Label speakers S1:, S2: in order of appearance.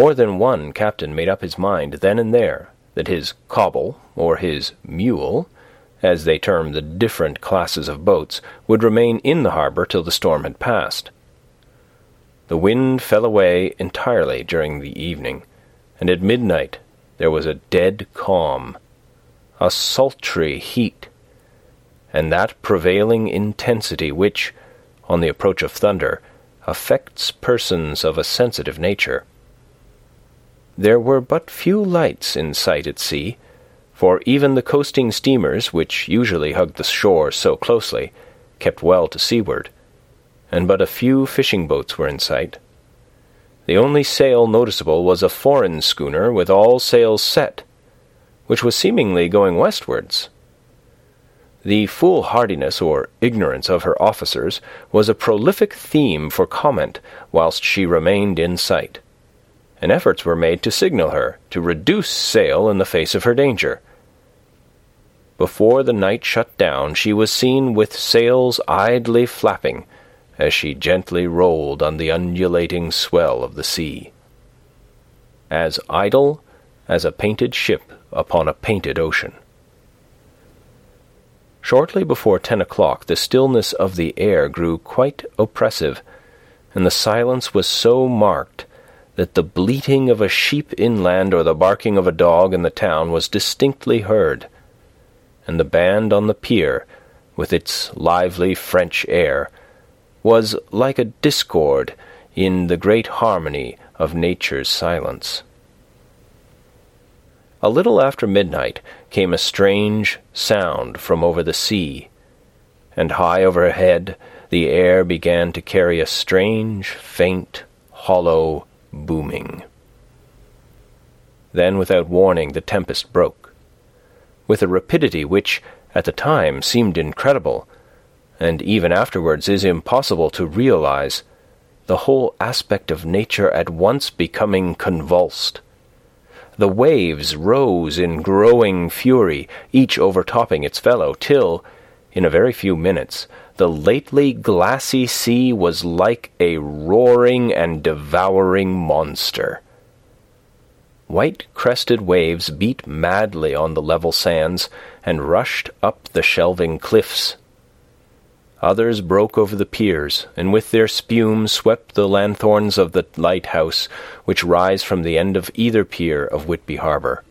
S1: More than one captain made up his mind then and there that his coble or his mule, as they termed the different classes of boats, would remain in the harbour till the storm had passed. The wind fell away entirely during the evening, and at midnight there was a dead calm, a sultry heat, and that prevailing intensity which, on the approach of thunder, affects persons of a sensitive nature. There were but few lights in sight at sea, for even the coasting steamers, which usually hugged the shore so closely, kept well to seaward, and but a few fishing boats were in sight. The only sail noticeable was a foreign schooner with all sails set, which was seemingly going westwards. The foolhardiness or ignorance of her officers was a prolific theme for comment whilst she remained in sight and efforts were made to signal her to reduce sail in the face of her danger. Before the night shut down, she was seen with sails idly flapping as she gently rolled on the undulating swell of the sea. As idle as a painted ship upon a painted ocean. Shortly before ten o'clock, the stillness of the air grew quite oppressive, and the silence was so marked that the bleating of a sheep inland or the barking of a dog in the town was distinctly heard, and the band on the pier, with its lively French air, was like a discord in the great harmony of nature's silence. A little after midnight came a strange sound from over the sea, and high overhead the air began to carry a strange, faint, hollow booming. Then, without warning, the tempest broke. With a rapidity which, at the time, seemed incredible, and even afterwards is impossible to realize, the whole aspect of nature at once becoming convulsed. The waves rose in growing fury, each overtopping its fellow, till, in a very few minutes, the lately glassy sea was like a roaring and devouring monster. White crested waves beat madly on the level sands and rushed up the shelving cliffs. Others broke over the piers, and with their spume swept the lanthorns of the lighthouse, which rise from the end of either pier of Whitby harbour.